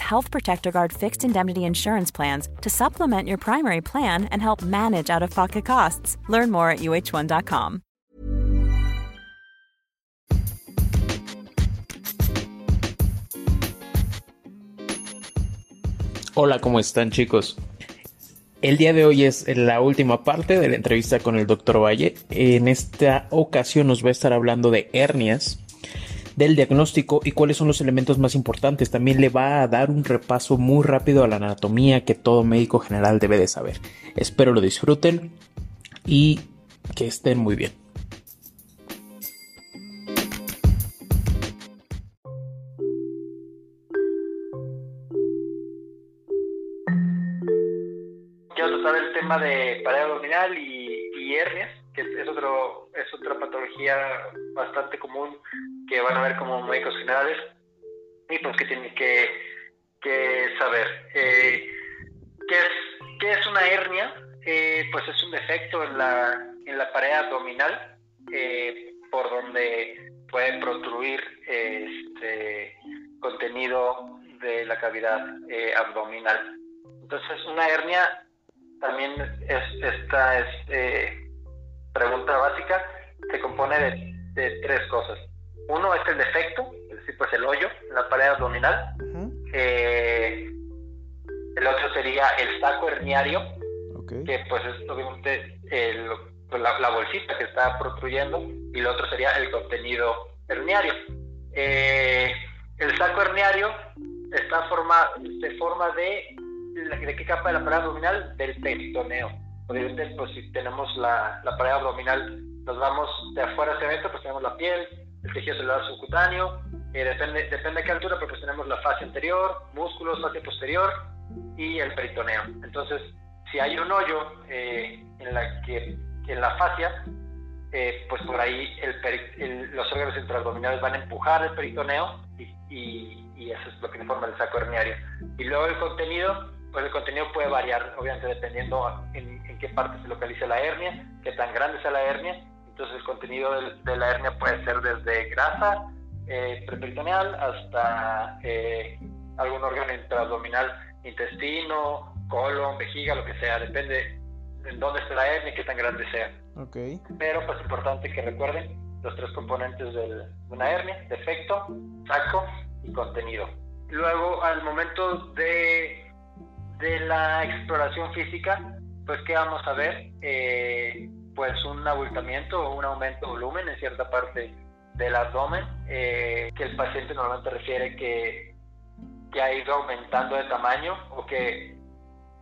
Health Protector Guard fixed indemnity insurance plans to supplement your primary plan and help manage out of pocket costs. Learn more at uh1.com. Hola, ¿cómo están chicos? El día de hoy es la última parte de la entrevista con el Dr. Valle. En esta ocasión nos va a estar hablando de hernias, del diagnóstico y cuáles son los elementos más importantes. También le va a dar un repaso muy rápido a la anatomía que todo médico general debe de saber. Espero lo disfruten y que estén muy bien. Patología bastante común que van a ver como médicos generales y pues que tienen que, que saber. Eh, ¿qué, es, ¿Qué es una hernia? Eh, pues es un defecto en la, en la pared abdominal eh, por donde puede protruir este contenido de la cavidad abdominal. Entonces, una hernia también es esta es eh, pregunta básica se compone de, de, tres cosas. Uno es el defecto, es decir, pues el hoyo en la pared abdominal. Eh, el otro sería el saco herniario, Okay. que pues es obviamente el- la, la bolsita que está protruyendo, y el otro sería el contenido herniario. Eh, el saco herniario está forma, se forma de, de qué capa de la pared abdominal? Del peritoneo. Obviamente, pues si tenemos la, la pared abdominal, nos vamos de afuera hacia adentro, pues tenemos la piel, el tejido celular subcutáneo, eh, depende, depende de qué altura, pero pues tenemos la fascia anterior, músculos, fascia posterior y el peritoneo. Entonces, si hay un hoyo eh, en la que en la fascia, eh, pues por ahí el peri- el- los órganos intraabdominales van a empujar el peritoneo y, y- y eso es lo que forma el saco herniario. Y luego el contenido, pues el contenido puede variar, obviamente dependiendo en, en qué parte se localiza la hernia, qué tan grande sea la hernia. Entonces el contenido de, la hernia puede ser desde grasa eh, preperitoneal hasta eh, algún órgano intraabdominal, intestino, colon, vejiga, lo que sea, depende en dónde esté la hernia y qué tan grande sea. Ok. Pero pues importante que recuerden los tres componentes de una hernia, defecto, saco y contenido. Luego, al momento de, de la exploración física, pues ¿qué vamos a ver? Eh, pues un abultamiento o un aumento de volumen en cierta parte del abdomen, eh, que el paciente normalmente refiere que, que ha ido aumentando de tamaño o que,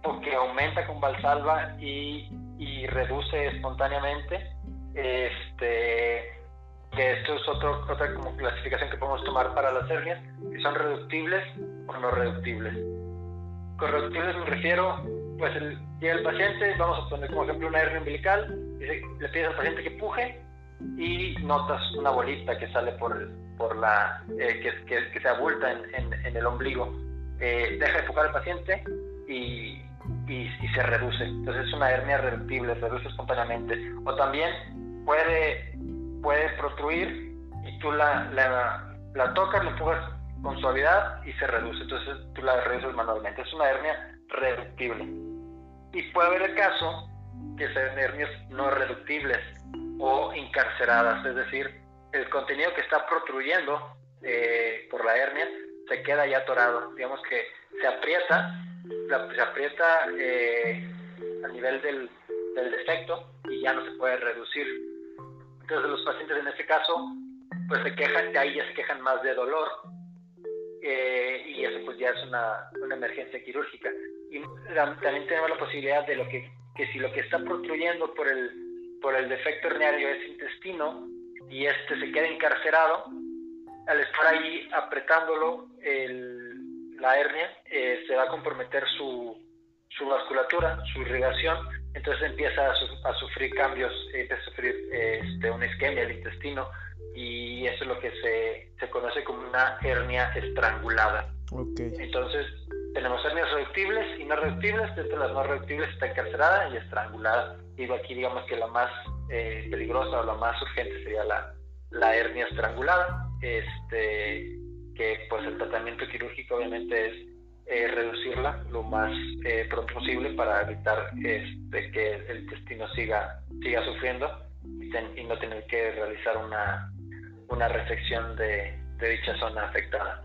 o que aumenta con valsalva y, y reduce espontáneamente. Este, que esto es otro, otra como clasificación que podemos tomar para las hernias, si son reductibles o no reductibles. Con reductibles me refiero, pues el, llega el paciente, vamos a poner como ejemplo una hernia umbilical, le pides al paciente que puje y notas una bolita que sale por, por la, eh, que, que- que se abulta en, en- en el ombligo. Eh, deja de al paciente y, y- y se reduce. Entonces es una hernia reductible, reduce espontáneamente. O también puede, puede protruir y tú la, la, la tocas, la empujas con suavidad y se reduce. Entonces tú la reduces manualmente. Es una hernia reductible. Y puede haber el caso que sean hernias no reductibles. o encarceradas, es decir, el contenido que está protruyendo eh, por la hernia se queda ya atorado, digamos que se aprieta, se aprieta eh, a nivel del, defecto y ya no se puede reducir. Entonces los pacientes en este caso pues se quejan, ahí ya se quejan más de dolor eh, y eso pues ya es una, una emergencia quirúrgica. Y también tenemos la posibilidad de lo que, que si lo que está protruyendo por el, por el defecto herniario es intestino y este se queda encarcerado, al estar ahí apretándolo el, la hernia, eh, se va a comprometer su, su vasculatura, su irrigación, entonces empieza a, sufrir cambios, empieza a sufrir este, una isquemia del intestino y eso es lo que se, se conoce como una hernia estrangulada. Okay. Entonces tenemos hernias reductibles y no reductibles, dentro de las no reductibles está encarcerada y estrangulada. Y aquí digamos que la más eh, peligrosa o la más urgente sería la, la hernia estrangulada, este, que pues el tratamiento quirúrgico obviamente es eh, reducirla lo más eh, pronto posible para evitar este, que el intestino siga, siga sufriendo y, no tener que realizar una, una resección de, dicha zona afectada.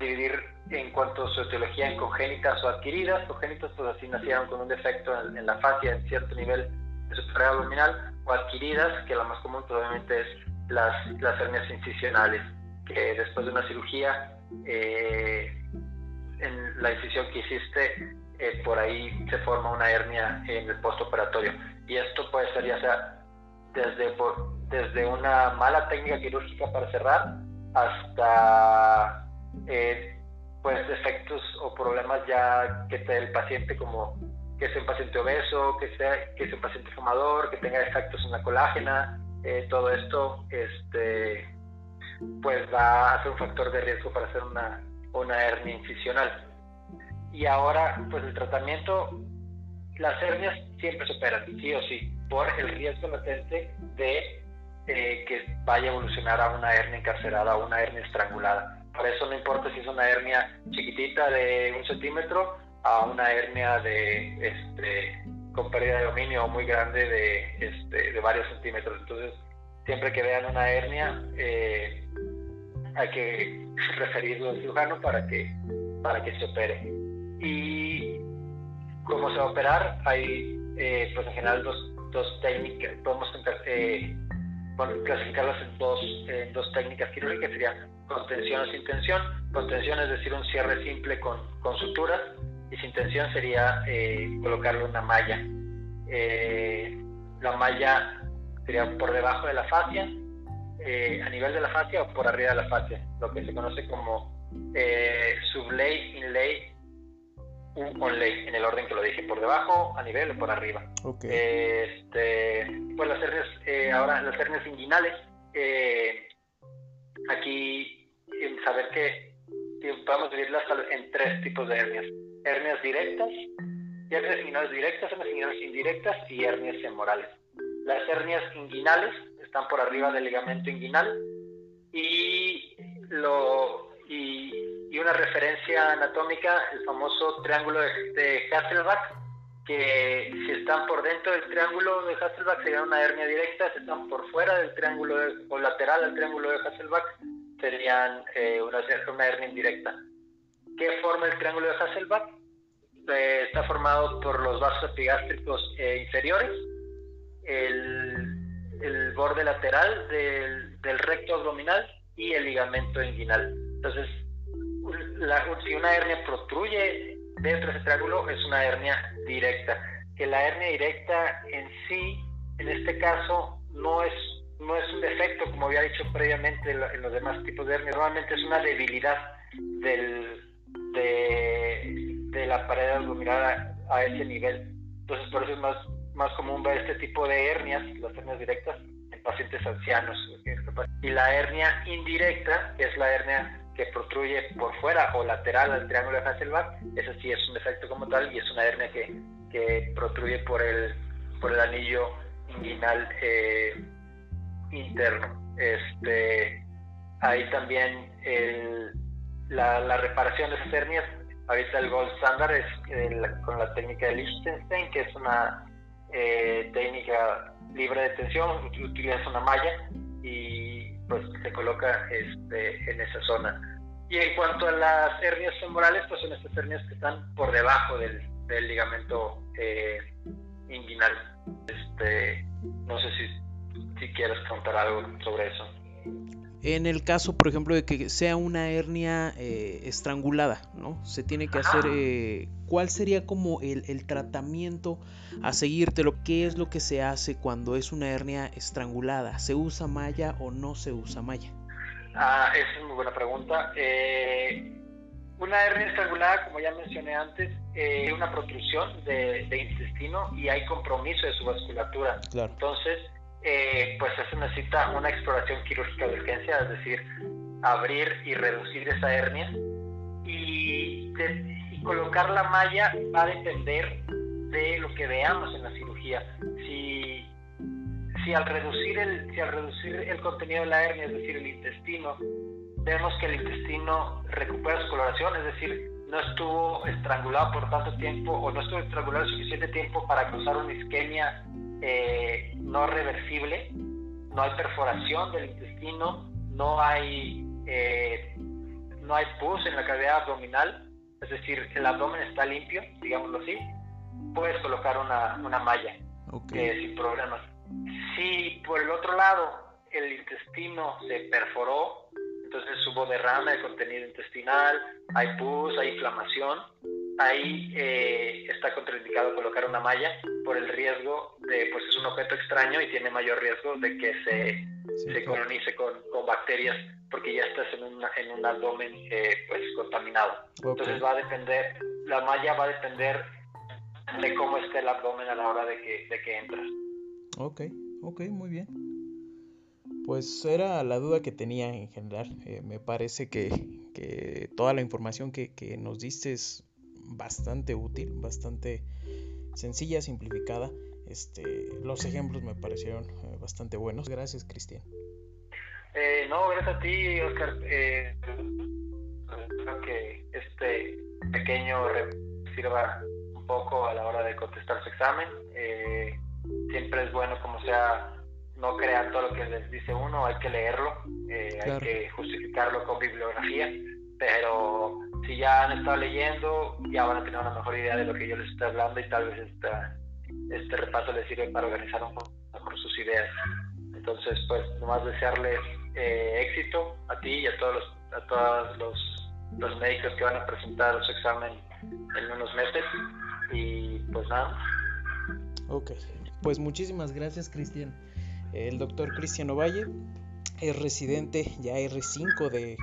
Dividir en cuanto a su etiología en congénitas o adquiridas. Congénitas pues así nacieron con un defecto en, la fascia en cierto nivel de su pared abdominal o adquiridas, que la más común probablemente es las, las hernias incisionales, que después de una cirugía eh, en la incisión que hiciste, eh, por ahí se forma una hernia en el postoperatorio. Y esto puede ser ya sea desde, desde una mala técnica quirúrgica para cerrar hasta eh, pues defectos o problemas ya que el paciente como que sea un paciente obeso, que sea que sea un paciente fumador, que tenga defectos en la colágena, eh, todo esto este pues va a ser un factor de riesgo para hacer una una hernia incisional. Y ahora, pues el tratamiento, las hernias siempre se operan, sí o sí, por el riesgo latente de eh, que vaya a evolucionar a una hernia encarcerada o una hernia estrangulada. Por eso no importa si es una hernia chiquitita de un centímetro a una hernia de este con pérdida de dominio muy grande de, este, de varios centímetros. Entonces, siempre que vean una hernia, eh, hay que referirlo al cirujano para que, para que se opere. Y cómo se va a operar, hay eh, pues en general dos, dos técnicas, podemos eh, clasificarlas en dos, en dos técnicas quirúrgicas, serían contención o sin tensión. Contención es decir, un cierre simple con, con suturas y sin tensión sería eh, colocarle una malla. Eh, la malla sería por debajo de la fascia eh, a nivel de la fascia o por arriba de la fascia, lo que se conoce como sublay, inlay, onlay, en el orden que lo dije, por debajo, a nivel o por arriba. Este, pues las hernias, eh, ahora las hernias inguinales, eh, aquí saber que podemos dividirlas en tres tipos de hernias. Hernias directas, hernias inguinales directas, hernias inguinales indirectas y hernias femorales. Las hernias inguinales están por arriba del ligamento inguinal y, lo, y, una referencia anatómica, el famoso triángulo de, Hasselbach, que si están por dentro del triángulo de Hasselbach sería una hernia directa, si están por fuera del triángulo o lateral al triángulo de Hasselbach serían eh, una, una, hernia indirecta. ¿Qué forma el triángulo de Hasselbach? Eh, está formado por los vasos epigástricos eh, inferiores, el el borde lateral del, recto abdominal y el ligamento inguinal. Entonces, si una hernia protruye dentro de ese triángulo, es una hernia directa. Que la hernia directa en sí, en este caso, no es, no es un defecto, como había dicho previamente en los demás tipos de hernia, normalmente es una debilidad del, de, de la pared abdominal a, a ese nivel. Entonces, por eso es más más común ver este tipo de hernias, las hernias directas, en pacientes ancianos. Y la hernia indirecta, que es la hernia que protruye por fuera o lateral al triángulo de Hasselbalch, esa sí es un defecto como tal y es una hernia que, que protruye por el, por el anillo inguinal eh, interno. Este, ahí también el, la, la, reparación de esas hernias, ahorita el gold standard es con la técnica de Liechtenstein, que es una eh, técnica libre de tensión, utilizas una malla y pues se coloca este, en esa zona. Y en cuanto a las hernias femorales, pues son estas hernias que están por debajo del, ligamento eh, inguinal. Este, no sé si, si quieres contar algo sobre eso. En el caso, por ejemplo, de que sea una hernia eh, estrangulada, ¿no? Se tiene que hacer, eh, ¿cuál sería como el, el, tratamiento a seguírtelo? ¿Qué es lo que se hace cuando es una hernia estrangulada? ¿Se usa malla o no se usa malla? Ah, esa es muy buena pregunta. Eh, una hernia estrangulada, como ya mencioné antes, es una protrusión de, de, intestino y hay compromiso de su vasculatura. Claro. Entonces, eh, pues se necesita una exploración quirúrgica de urgencia, es decir, abrir y reducir esa hernia. Y, colocar la malla va a depender de lo que veamos en la cirugía. Si, al reducir el, si al reducir el contenido de la hernia, es decir, el intestino, vemos que el intestino recupera su coloración, es decir, no estuvo estrangulado por tanto tiempo o no estuvo estrangulado suficiente tiempo para causar una isquemia eh, no reversible, no hay perforación del intestino, no hay, eh, no hay pus en la cavidad abdominal, es decir, el abdomen está limpio, digámoslo así, puedes colocar una, una malla eh, sin problemas. Si por el otro lado el intestino se perforó, entonces hubo derrame de contenido intestinal, hay pus, hay inflamación, ahí eh, está contraindicado colocar una malla por el riesgo de, pues es un objeto extraño y tiene mayor riesgo de que se, se colonice con, con, bacterias porque ya estás en, una, en un abdomen eh, pues contaminado. Entonces va a depender, la malla va a depender de cómo esté el abdomen a la hora de que, de que entras. Ok, ok, muy bien. Pues era la duda que tenía en general. Eh, me parece que, que, toda la información que, que nos diste es bastante útil, bastante sencilla, simplificada. Este, los ejemplos me parecieron eh, bastante buenos. Gracias, Cristian. Eh, no, gracias a ti, Oscar. Eh, que este pequeño sirva un poco a la hora de contestar su examen. Eh, siempre es bueno, como sea, no crean todo lo que les dice uno, hay que leerlo, hay que justificarlo con bibliografía, pero si ya han estado leyendo, ya van a tener una mejor idea de lo que yo les estoy hablando y tal vez esta, este repaso les sirve para organizar un poco mejor sus ideas. Entonces, pues, nomás desearles eh, éxito a ti y a todos los, a todos los, los médicos que van a presentar su examen en unos meses. Y pues nada. Ok, pues muchísimas gracias, Cristian. El doctor Cristian Ovalle es residente ya R5 de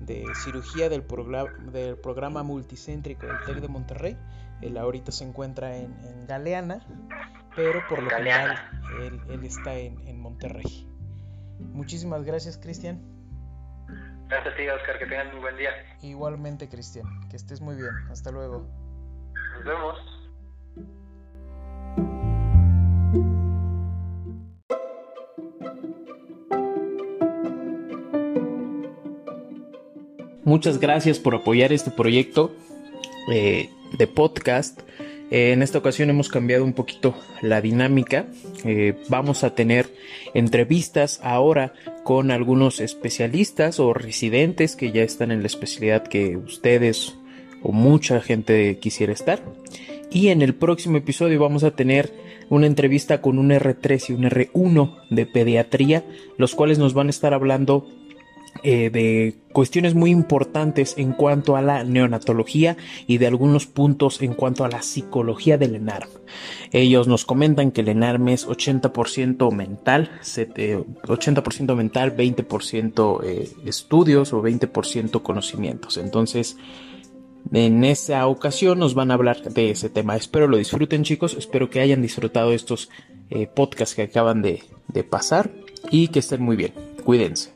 de cirugía del, programa, del programa multicéntrico del TEC de Monterrey. Él ahorita se encuentra en, Galeana, pero por lo general él, él, está en, en, Monterrey. Muchísimas gracias, Cristian. Gracias a ti, Oscar. Que tengan un buen día. Igualmente, Cristian. Que estés muy bien. Hasta luego. Nos vemos. Muchas gracias por apoyar este proyecto eh, de podcast. Eh, en esta ocasión hemos cambiado un poquito la dinámica. Eh, vamos a tener entrevistas ahora con algunos especialistas o residentes que ya están en la especialidad que ustedes o mucha gente quisiera estar. Y en el próximo episodio vamos a tener una entrevista con un R3 y un R1 de pediatría, los cuales nos van a estar hablando eh, de cuestiones muy importantes en cuanto a la neonatología y de algunos puntos en cuanto a la psicología del ENARM. Ellos nos comentan que el ENARM es 80% mental, 80% mental, 20% eh, estudios o 20% conocimientos. Entonces, en esa ocasión nos van a hablar de ese tema. Espero lo disfruten chicos, espero que hayan disfrutado estos eh, podcasts que acaban de pasar y que estén muy bien. Cuídense.